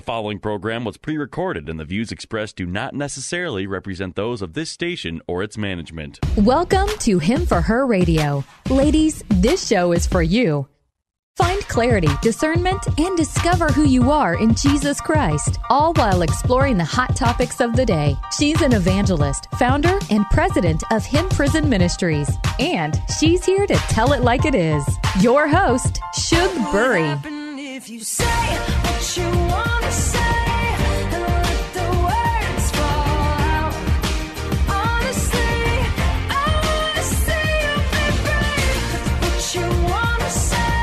The following program was pre recorded, and the views expressed do not necessarily represent those of this station or its management. Welcome to Him for Her Radio. Ladies, this show is for you. Find clarity, discernment, and discover who you are in Jesus Christ, all while exploring the hot topics of the day. She's an evangelist, founder, and president of Him Prison Ministries, and she's here to tell it like it is. Your host, Shug Burry. If you say what you want to say and let the words fall out? Honestly, I want to see you be brave. What you want to say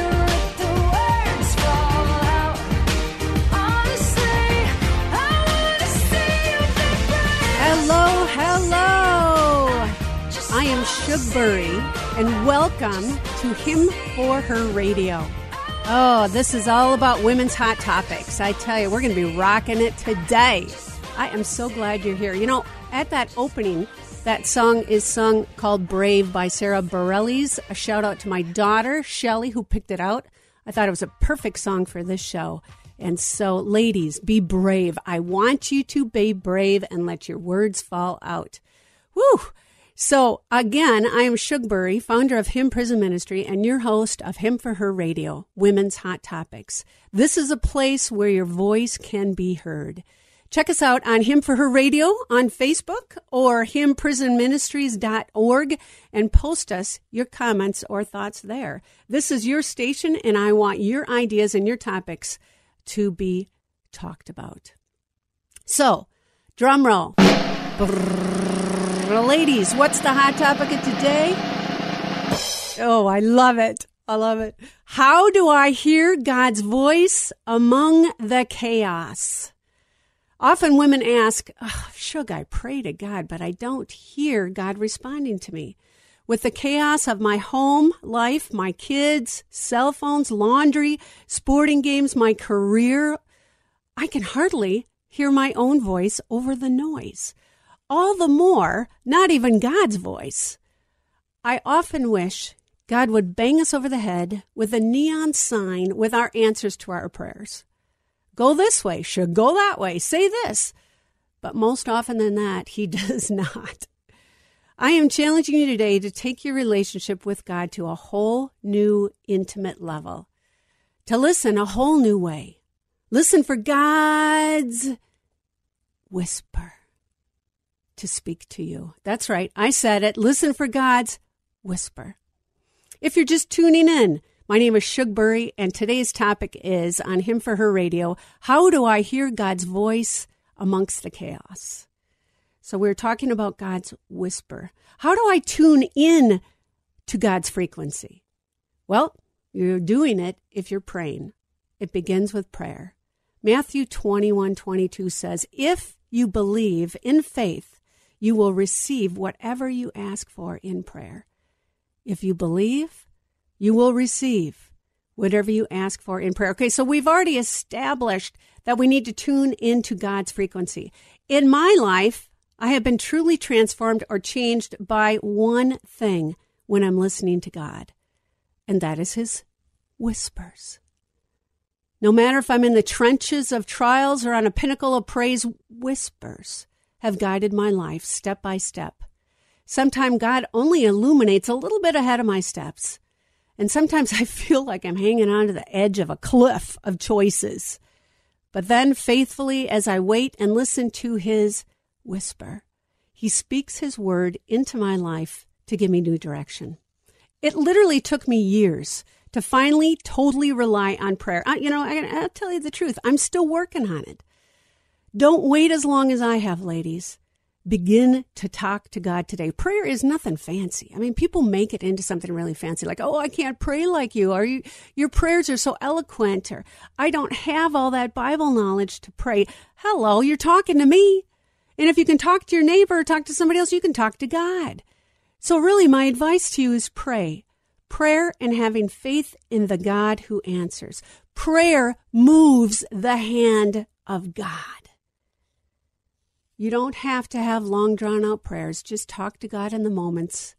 and let the words fall out. Honestly, I want to see you be brave. Hello, hello. I am Shugbury, and welcome to Him for Her Radio. Oh, this is all about women's hot topics. I tell you, we're going to be rocking it today. I am so glad you're here. You know, at that opening, that song is sung called Brave by Sara Bareilles. A shout out to my daughter, Shelly, who picked it out. I thought it was a perfect song for this show. And so, ladies, be brave. I want you to be brave and let your words fall out. Woo! So, again, I am Shugbury, founder of Him Prison Ministry and your host of Him for Her Radio, Women's Hot Topics. This is a place where your voice can be heard. Check us out on Him for Her Radio on Facebook or himprisonministries.org and post us your comments or thoughts there. This is your station, and I want your ideas and your topics to be talked about. So, drum roll. Ladies, what's the hot topic of today? Oh, I love it. I love it. How do I hear God's voice among the chaos? Often women ask, oh, Should I pray to God, but I don't hear God responding to me? With the chaos of my home life, my kids, cell phones, laundry, sporting games, my career, I can hardly hear my own voice over the noise. All the more, not even God's voice. I often wish God would bang us over the head with a neon sign with our answers to our prayers. Go this way, should go that way, say this. But most often than that, He does not. I am challenging you today to take your relationship with God to a whole new intimate level, to listen a whole new way. Listen for God's whisper to speak to you. That's right. I said it. Listen for God's whisper. If you're just tuning in, my name is Shugbury, and today's topic is on Him for Her Radio How do I hear God's voice amongst the chaos? So, we're talking about God's whisper. How do I tune in to God's frequency? Well, you're doing it if you're praying. It begins with prayer. Matthew 21 22 says, If you believe in faith, you will receive whatever you ask for in prayer. If you believe, you will receive whatever you ask for in prayer. Okay, so we've already established that we need to tune into God's frequency. In my life, I have been truly transformed or changed by one thing when I'm listening to God, and that is His whispers. No matter if I'm in the trenches of trials or on a pinnacle of praise, whispers have guided my life step by step. Sometimes God only illuminates a little bit ahead of my steps. And sometimes I feel like I'm hanging on to the edge of a cliff of choices. But then, faithfully, as I wait and listen to His whisper, He speaks His word into my life to give me new direction. It literally took me years to finally totally rely on prayer. I, you know, I, I'll tell you the truth, I'm still working on it. Don't wait as long as I have, ladies. Begin to talk to God today. Prayer is nothing fancy. I mean, people make it into something really fancy, like, oh, I can't pray like you, or you, your prayers are so eloquent, or I don't have all that Bible knowledge to pray. Hello, you're talking to me. And if you can talk to your neighbor or talk to somebody else, you can talk to God. So, really, my advice to you is pray. Prayer and having faith in the God who answers. Prayer moves the hand of God. You don't have to have long drawn out prayers. Just talk to God in the moments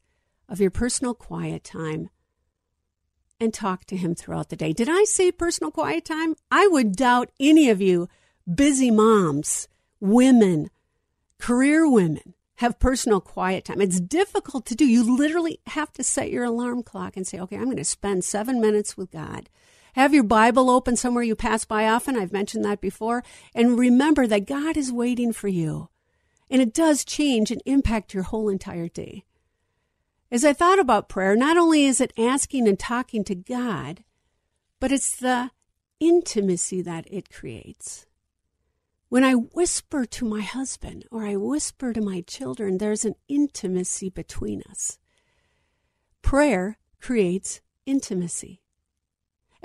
of your personal quiet time and talk to Him throughout the day. Did I say personal quiet time? I would doubt any of you busy moms, women, career women have personal quiet time. It's difficult to do. You literally have to set your alarm clock and say, okay, I'm going to spend seven minutes with God. Have your Bible open somewhere you pass by often. I've mentioned that before. And remember that God is waiting for you. And it does change and impact your whole entire day. As I thought about prayer, not only is it asking and talking to God, but it's the intimacy that it creates. When I whisper to my husband or I whisper to my children, there's an intimacy between us. Prayer creates intimacy.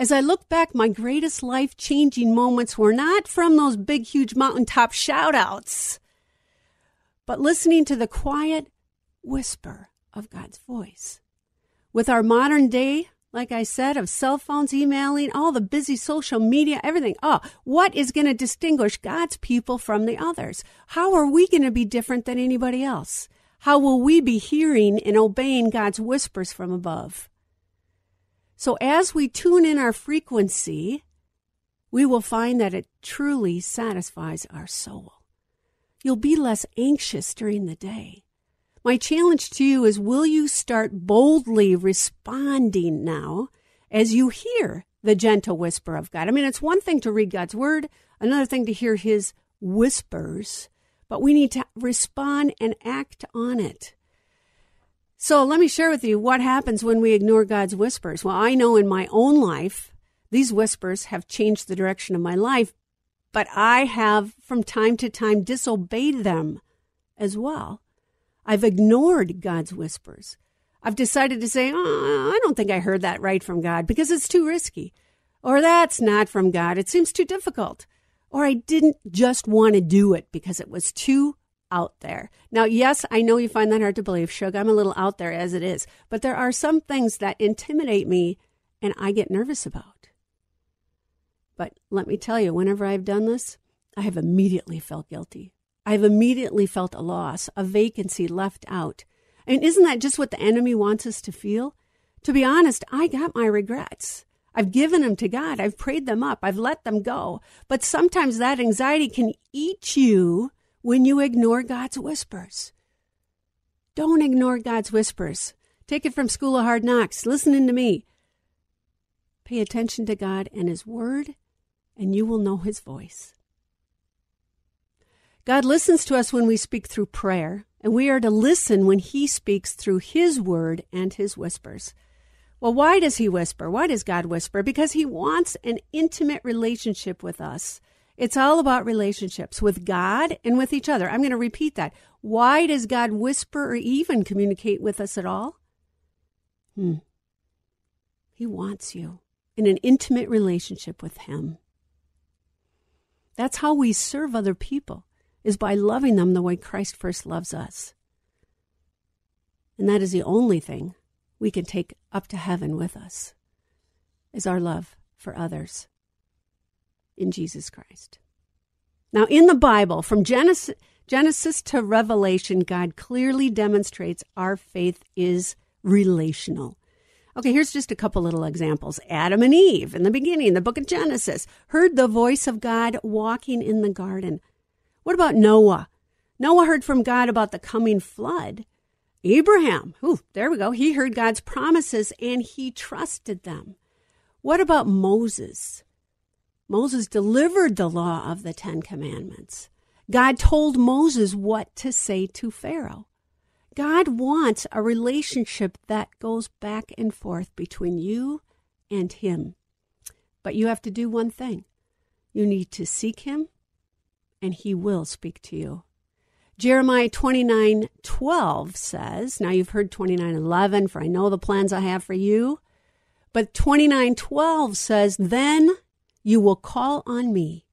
As I look back, my greatest life changing moments were not from those big, huge mountaintop shout outs, but listening to the quiet whisper of God's voice. With our modern day, like I said, of cell phones, emailing, all the busy social media, everything. Oh, what is going to distinguish God's people from the others? How are we going to be different than anybody else? How will we be hearing and obeying God's whispers from above? So as we tune in our frequency, we will find that it truly satisfies our soul. You'll be less anxious during the day. My challenge to you is will you start boldly responding now as you hear the gentle whisper of God? I mean, it's one thing to read God's word, another thing to hear his whispers, but we need to respond and act on it. So let me share with you what happens when we ignore God's whispers. Well, I know in my own life, these whispers have changed the direction of my life, but I have from time to time disobeyed them as well. I've ignored God's whispers. I've decided to say, oh, I don't think I heard that right from God because it's too risky. Or that's not from God. It seems too difficult. Or I didn't just want to do it because it was too out there. Now, yes, I know you find that hard to believe, Shug. I'm a little out there as it is. But there are some things that intimidate me and I get nervous about. But let me tell you, whenever I've done this, I have immediately felt guilty. I've immediately felt a loss, a vacancy left out. And isn't that just what the enemy wants us to feel? To be honest, I got my regrets. I've given them to God. I've prayed them up. I've let them go. But sometimes that anxiety can eat you when you ignore God's whispers. Don't ignore God's whispers. Take it from School of Hard Knocks. Listening to me. Pay attention to God and His Word, and you will know His voice. God listens to us when we speak through prayer, and we are to listen when He speaks through His Word and His whispers. Well, why does He whisper? Why does God whisper? Because He wants an intimate relationship with us. It's all about relationships with God and with each other. I'm going to repeat that. Why does God whisper or even communicate with us at all? Hmm. He wants you in an intimate relationship with Him. That's how we serve other people, is by loving them the way Christ first loves us. And that is the only thing we can take up to heaven with us, is our love for others in Jesus Christ. Now, in the Bible, from Genesis, Genesis to Revelation, God clearly demonstrates our faith is relational. Okay, here's just a couple little examples. Adam and Eve in the beginning, the book of Genesis, heard the voice of God walking in the garden. What about Noah? Noah heard from God about the coming flood. Abraham, ooh, there we go. He heard God's promises and he trusted them. What about Moses? Moses delivered the law of the Ten Commandments. God told Moses what to say to Pharaoh. God wants a relationship that goes back and forth between you and Him. But you have to do one thing you need to seek Him, and He will speak to you. Jeremiah 29 12 says, Now you've heard 29 11, for I know the plans I have for you. But 29 12 says, Then you will call on me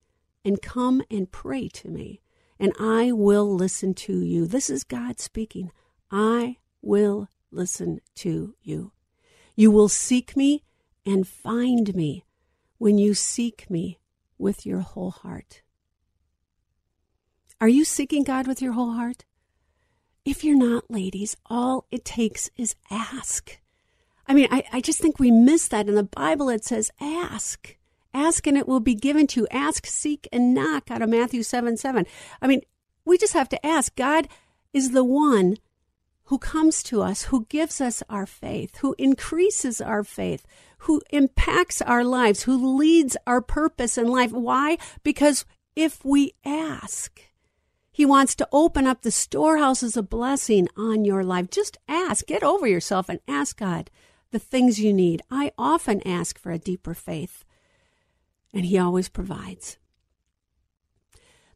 and come and pray to me, and I will listen to you. This is God speaking. I will listen to you. You will seek me and find me when you seek me with your whole heart. Are you seeking God with your whole heart? If you're not, ladies, all it takes is ask. I mean, I, I just think we miss that. In the Bible, it says, ask. Ask and it will be given to you. Ask, seek, and knock out of Matthew 7 7. I mean, we just have to ask. God is the one who comes to us, who gives us our faith, who increases our faith, who impacts our lives, who leads our purpose in life. Why? Because if we ask, he wants to open up the storehouses of blessing on your life. Just ask, get over yourself and ask God the things you need. I often ask for a deeper faith, and He always provides.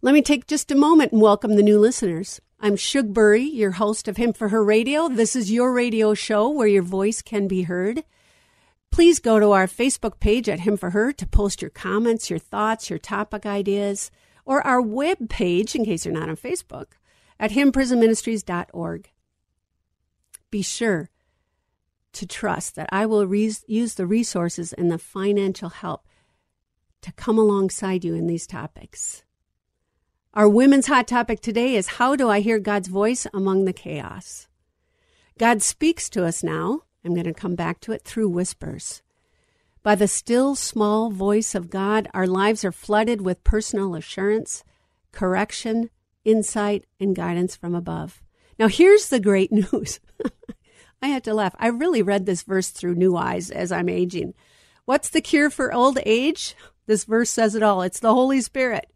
Let me take just a moment and welcome the new listeners. I'm Shug Burry, your host of Him for Her Radio. This is your radio show where your voice can be heard. Please go to our Facebook page at Him for Her to post your comments, your thoughts, your topic ideas, or our web page, in case you're not on Facebook, at himprisonministries.org. Be sure to trust that I will re- use the resources and the financial help to come alongside you in these topics. Our women's hot topic today is How do I hear God's voice among the chaos? God speaks to us now. I'm going to come back to it through whispers. By the still small voice of God, our lives are flooded with personal assurance, correction, insight, and guidance from above. Now, here's the great news. I had to laugh. I really read this verse through new eyes as I'm aging. What's the cure for old age? This verse says it all. It's the Holy Spirit.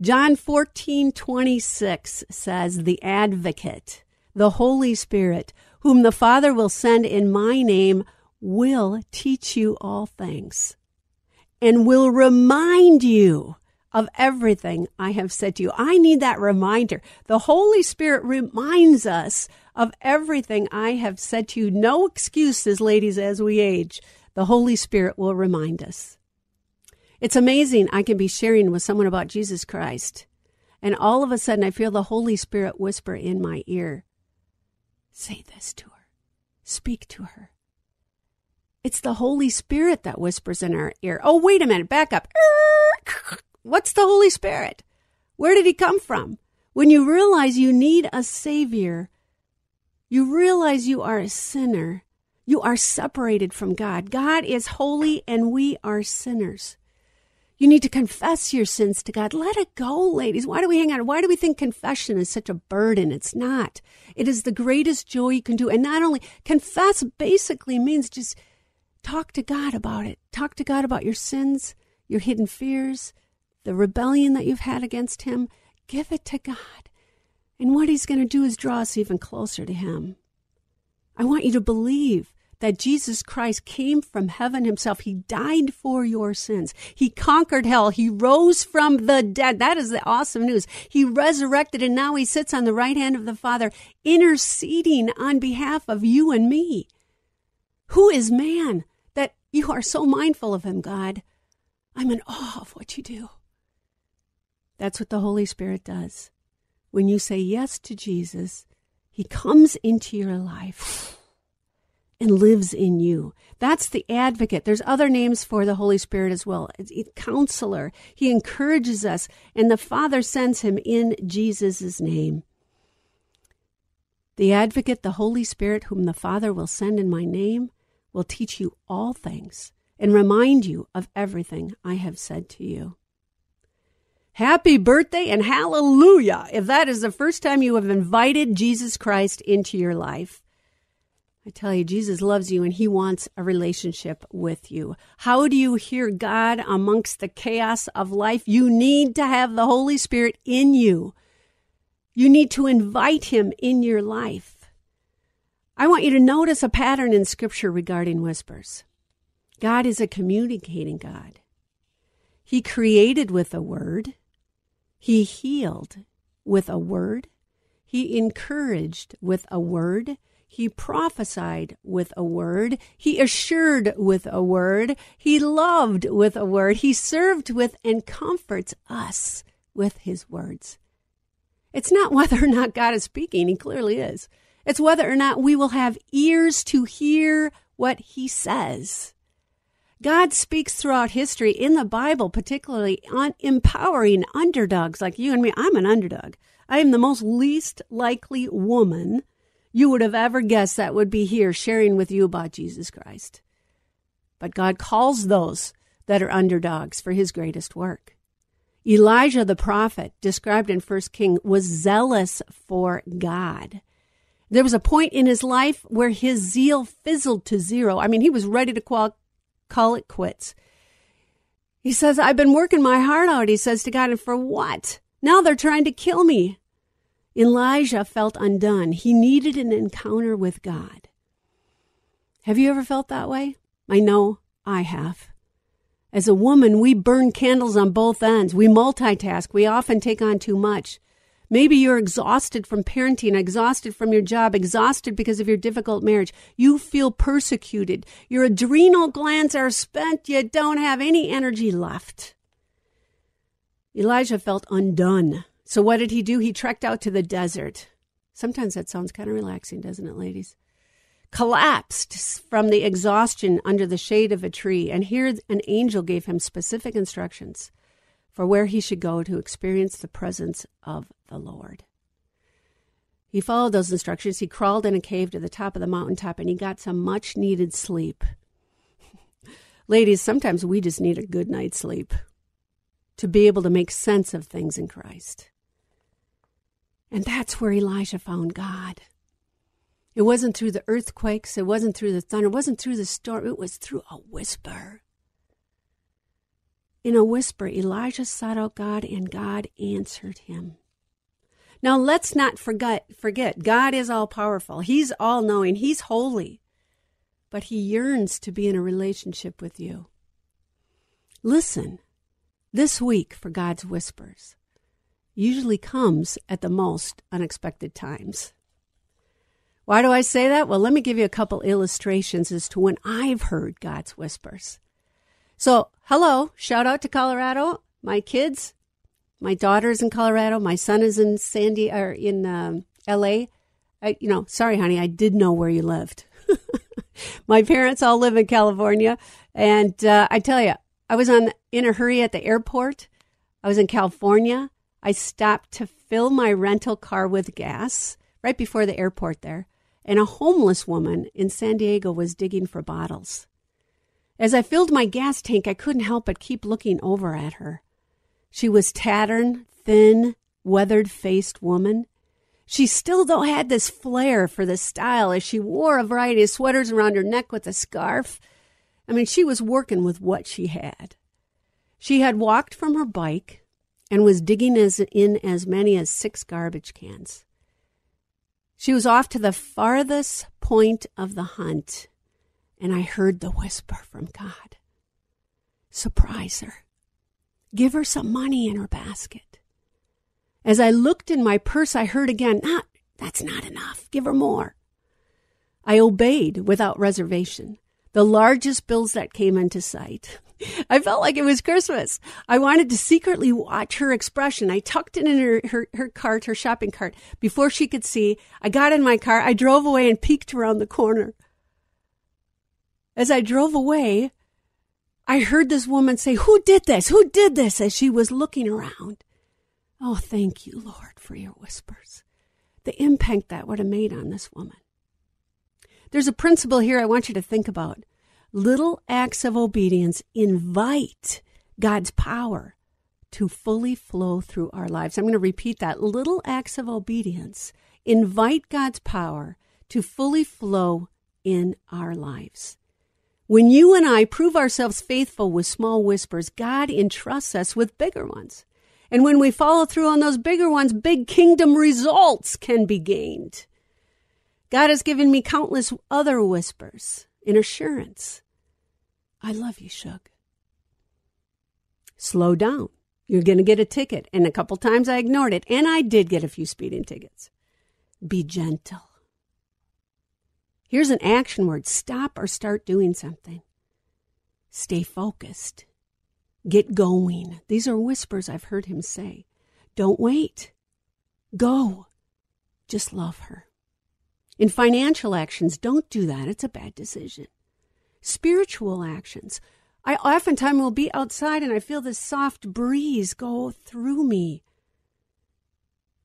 John 14, 26 says, The advocate, the Holy Spirit, whom the Father will send in my name, will teach you all things and will remind you of everything I have said to you. I need that reminder. The Holy Spirit reminds us of everything I have said to you. No excuses, ladies, as we age. The Holy Spirit will remind us. It's amazing. I can be sharing with someone about Jesus Christ, and all of a sudden I feel the Holy Spirit whisper in my ear Say this to her, speak to her. It's the Holy Spirit that whispers in our ear. Oh, wait a minute, back up. What's the Holy Spirit? Where did he come from? When you realize you need a Savior, you realize you are a sinner. You are separated from God. God is holy and we are sinners. You need to confess your sins to God. Let it go, ladies. Why do we hang on? Why do we think confession is such a burden? It's not. It is the greatest joy you can do. And not only confess basically means just talk to God about it. Talk to God about your sins, your hidden fears, the rebellion that you've had against Him. Give it to God. And what He's going to do is draw us even closer to Him. I want you to believe that Jesus Christ came from heaven himself. He died for your sins. He conquered hell. He rose from the dead. That is the awesome news. He resurrected and now he sits on the right hand of the Father, interceding on behalf of you and me. Who is man that you are so mindful of him, God? I'm in awe of what you do. That's what the Holy Spirit does. When you say yes to Jesus, he comes into your life and lives in you. That's the advocate. There's other names for the Holy Spirit as well. It's counselor. He encourages us, and the Father sends him in Jesus' name. The advocate, the Holy Spirit, whom the Father will send in my name, will teach you all things and remind you of everything I have said to you. Happy birthday and hallelujah! If that is the first time you have invited Jesus Christ into your life. I tell you, Jesus loves you and he wants a relationship with you. How do you hear God amongst the chaos of life? You need to have the Holy Spirit in you. You need to invite him in your life. I want you to notice a pattern in Scripture regarding whispers. God is a communicating God. He created with a word, He healed with a word, He encouraged with a word, He prophesied with a word, He assured with a word, He loved with a word, He served with and comforts us with His words. It's not whether or not God is speaking, He clearly is. It's whether or not we will have ears to hear what He says. God speaks throughout history in the Bible, particularly on empowering underdogs like you and me. I'm an underdog. I am the most least likely woman you would have ever guessed that would be here sharing with you about Jesus Christ. But God calls those that are underdogs for his greatest work. Elijah the prophet, described in 1 King, was zealous for God. There was a point in his life where his zeal fizzled to zero. I mean, he was ready to call, call it quits. He says, I've been working my heart out, he says to God, and for what? Now they're trying to kill me. Elijah felt undone. He needed an encounter with God. Have you ever felt that way? I know I have. As a woman, we burn candles on both ends. We multitask. We often take on too much. Maybe you're exhausted from parenting, exhausted from your job, exhausted because of your difficult marriage. You feel persecuted. Your adrenal glands are spent. You don't have any energy left. Elijah felt undone. So what did he do? He trekked out to the desert. Sometimes that sounds kind of relaxing, doesn't it, ladies? Collapsed from the exhaustion under the shade of a tree, and here an angel gave him specific instructions for where he should go to experience the presence of the Lord. He followed those instructions. He crawled in a cave to the top of the mountaintop and he got some much needed sleep. Ladies, sometimes we just need a good night's sleep to be able to make sense of things in Christ. And that's where Elijah found God. It wasn't through the earthquakes, it wasn't through the thunder, it wasn't through the storm, it was through a whisper. In a whisper, Elijah sought out God and God answered him. Now let's not forget forget God is all powerful. He's all knowing. He's holy. But he yearns to be in a relationship with you. Listen. This week for God's whispers usually comes at the most unexpected times. Why do I say that? Well, let me give you a couple illustrations as to when I've heard God's whispers. So, hello, shout out to Colorado, my kids. My daughter's in Colorado. My son is in Sandy or in um, L.A. I, you know, sorry, honey, I did know where you lived. my parents all live in California, and uh, I tell you, I was on in a hurry at the airport. I was in California. I stopped to fill my rental car with gas right before the airport there, and a homeless woman in San Diego was digging for bottles. As I filled my gas tank, I couldn't help but keep looking over at her. She was tattered, thin, weathered faced woman. She still, though, had this flair for the style as she wore a variety of sweaters around her neck with a scarf. I mean, she was working with what she had. She had walked from her bike and was digging as, in as many as six garbage cans. She was off to the farthest point of the hunt and I heard the whisper from God Surprise her. Give her some money in her basket. As I looked in my purse, I heard again, Not, that's not enough. Give her more. I obeyed without reservation. The largest bills that came into sight. I felt like it was Christmas. I wanted to secretly watch her expression. I tucked it in her, her, her cart, her shopping cart, before she could see. I got in my car. I drove away and peeked around the corner. As I drove away, I heard this woman say, Who did this? Who did this? as she was looking around. Oh, thank you, Lord, for your whispers. The impact that would have made on this woman. There's a principle here I want you to think about. Little acts of obedience invite God's power to fully flow through our lives. I'm going to repeat that. Little acts of obedience invite God's power to fully flow in our lives. When you and I prove ourselves faithful with small whispers, God entrusts us with bigger ones. And when we follow through on those bigger ones, big kingdom results can be gained. God has given me countless other whispers in assurance. I love you, Shug. Slow down. You're going to get a ticket. And a couple times I ignored it. And I did get a few speeding tickets. Be gentle. Here's an action word stop or start doing something. Stay focused. Get going. These are whispers I've heard him say. Don't wait. Go. Just love her. In financial actions, don't do that. It's a bad decision. Spiritual actions. I oftentimes will be outside and I feel this soft breeze go through me.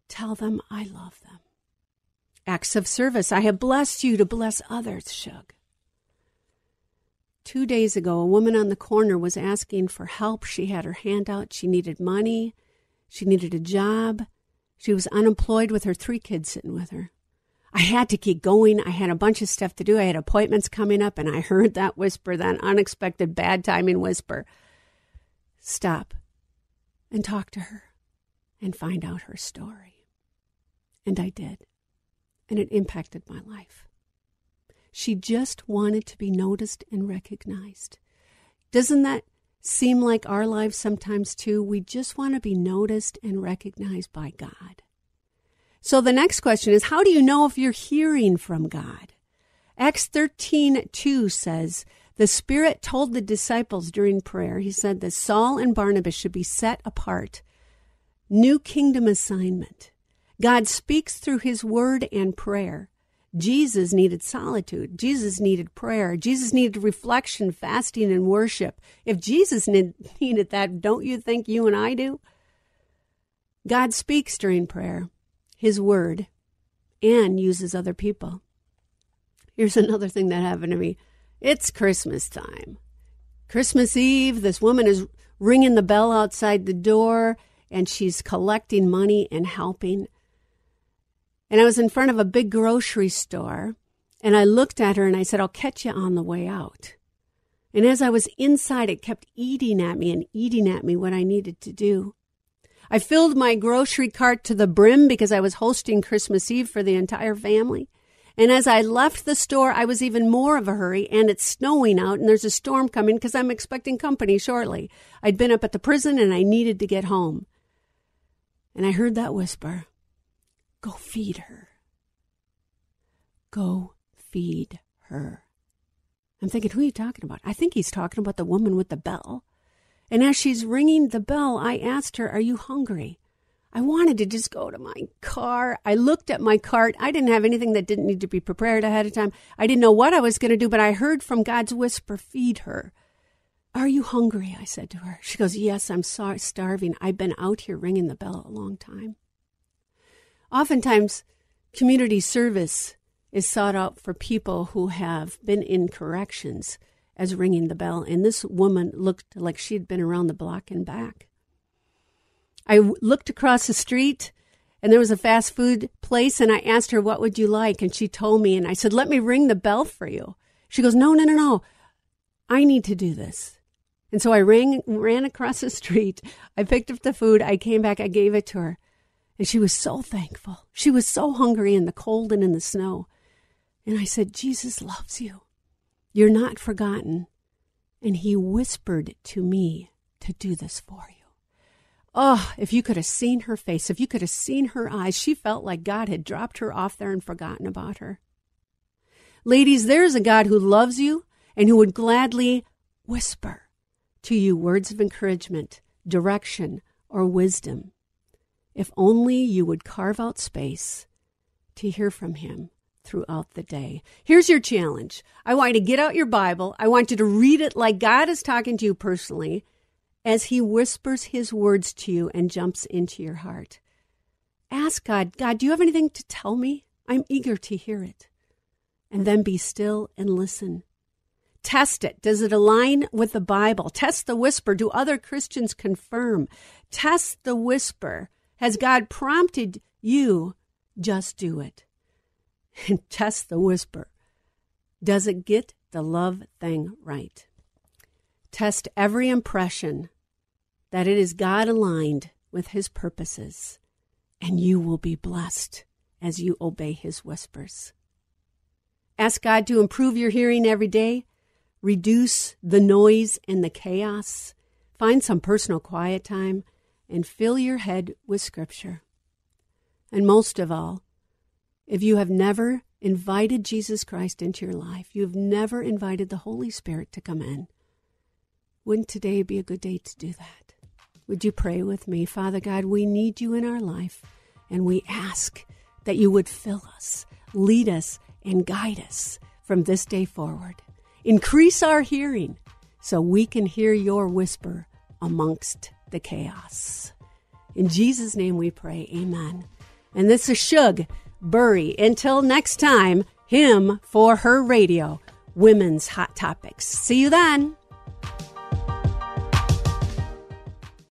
Tell them I love them. Acts of service. I have blessed you to bless others, Shug. Two days ago, a woman on the corner was asking for help. She had her hand out. She needed money. She needed a job. She was unemployed with her three kids sitting with her. I had to keep going. I had a bunch of stuff to do. I had appointments coming up, and I heard that whisper, that unexpected bad timing whisper. Stop and talk to her and find out her story. And I did. And it impacted my life. She just wanted to be noticed and recognized. Doesn't that seem like our lives sometimes too? We just want to be noticed and recognized by God. So the next question is how do you know if you're hearing from God? Acts 13 2 says, The Spirit told the disciples during prayer, He said that Saul and Barnabas should be set apart. New kingdom assignment. God speaks through His word and prayer. Jesus needed solitude. Jesus needed prayer. Jesus needed reflection, fasting, and worship. If Jesus needed that, don't you think you and I do? God speaks during prayer, His word, and uses other people. Here's another thing that happened to me it's Christmas time. Christmas Eve, this woman is ringing the bell outside the door and she's collecting money and helping. And I was in front of a big grocery store and I looked at her and I said, I'll catch you on the way out. And as I was inside, it kept eating at me and eating at me what I needed to do. I filled my grocery cart to the brim because I was hosting Christmas Eve for the entire family. And as I left the store, I was even more of a hurry, and it's snowing out, and there's a storm coming because I'm expecting company shortly. I'd been up at the prison and I needed to get home. And I heard that whisper Go feed her. Go feed her. I'm thinking, who are you talking about? I think he's talking about the woman with the bell. And as she's ringing the bell, I asked her, Are you hungry? I wanted to just go to my car. I looked at my cart. I didn't have anything that didn't need to be prepared ahead of time. I didn't know what I was going to do, but I heard from God's whisper, Feed her. Are you hungry? I said to her. She goes, Yes, I'm starving. I've been out here ringing the bell a long time. Oftentimes, community service is sought out for people who have been in corrections as ringing the bell. And this woman looked like she'd been around the block and back. I looked across the street and there was a fast food place and I asked her, What would you like? And she told me, and I said, Let me ring the bell for you. She goes, No, no, no, no. I need to do this. And so I ran, ran across the street. I picked up the food. I came back. I gave it to her. And she was so thankful. She was so hungry in the cold and in the snow. And I said, Jesus loves you. You're not forgotten. And he whispered to me to do this for you. Oh, if you could have seen her face, if you could have seen her eyes, she felt like God had dropped her off there and forgotten about her. Ladies, there's a God who loves you and who would gladly whisper to you words of encouragement, direction, or wisdom. If only you would carve out space to hear from him throughout the day. Here's your challenge. I want you to get out your Bible. I want you to read it like God is talking to you personally as he whispers his words to you and jumps into your heart. Ask God, God, do you have anything to tell me? I'm eager to hear it. And then be still and listen. Test it. Does it align with the Bible? Test the whisper. Do other Christians confirm? Test the whisper. Has God prompted you? Just do it. And test the whisper. Does it get the love thing right? Test every impression that it is God aligned with His purposes, and you will be blessed as you obey His whispers. Ask God to improve your hearing every day, reduce the noise and the chaos, find some personal quiet time, and fill your head with Scripture. And most of all, if you have never invited Jesus Christ into your life, you have never invited the Holy Spirit to come in, wouldn't today be a good day to do that? Would you pray with me? Father God, we need you in our life, and we ask that you would fill us, lead us, and guide us from this day forward. Increase our hearing so we can hear your whisper amongst the chaos. In Jesus' name we pray, amen. And this is Shug Burry. Until next time, him for her radio, Women's Hot Topics. See you then.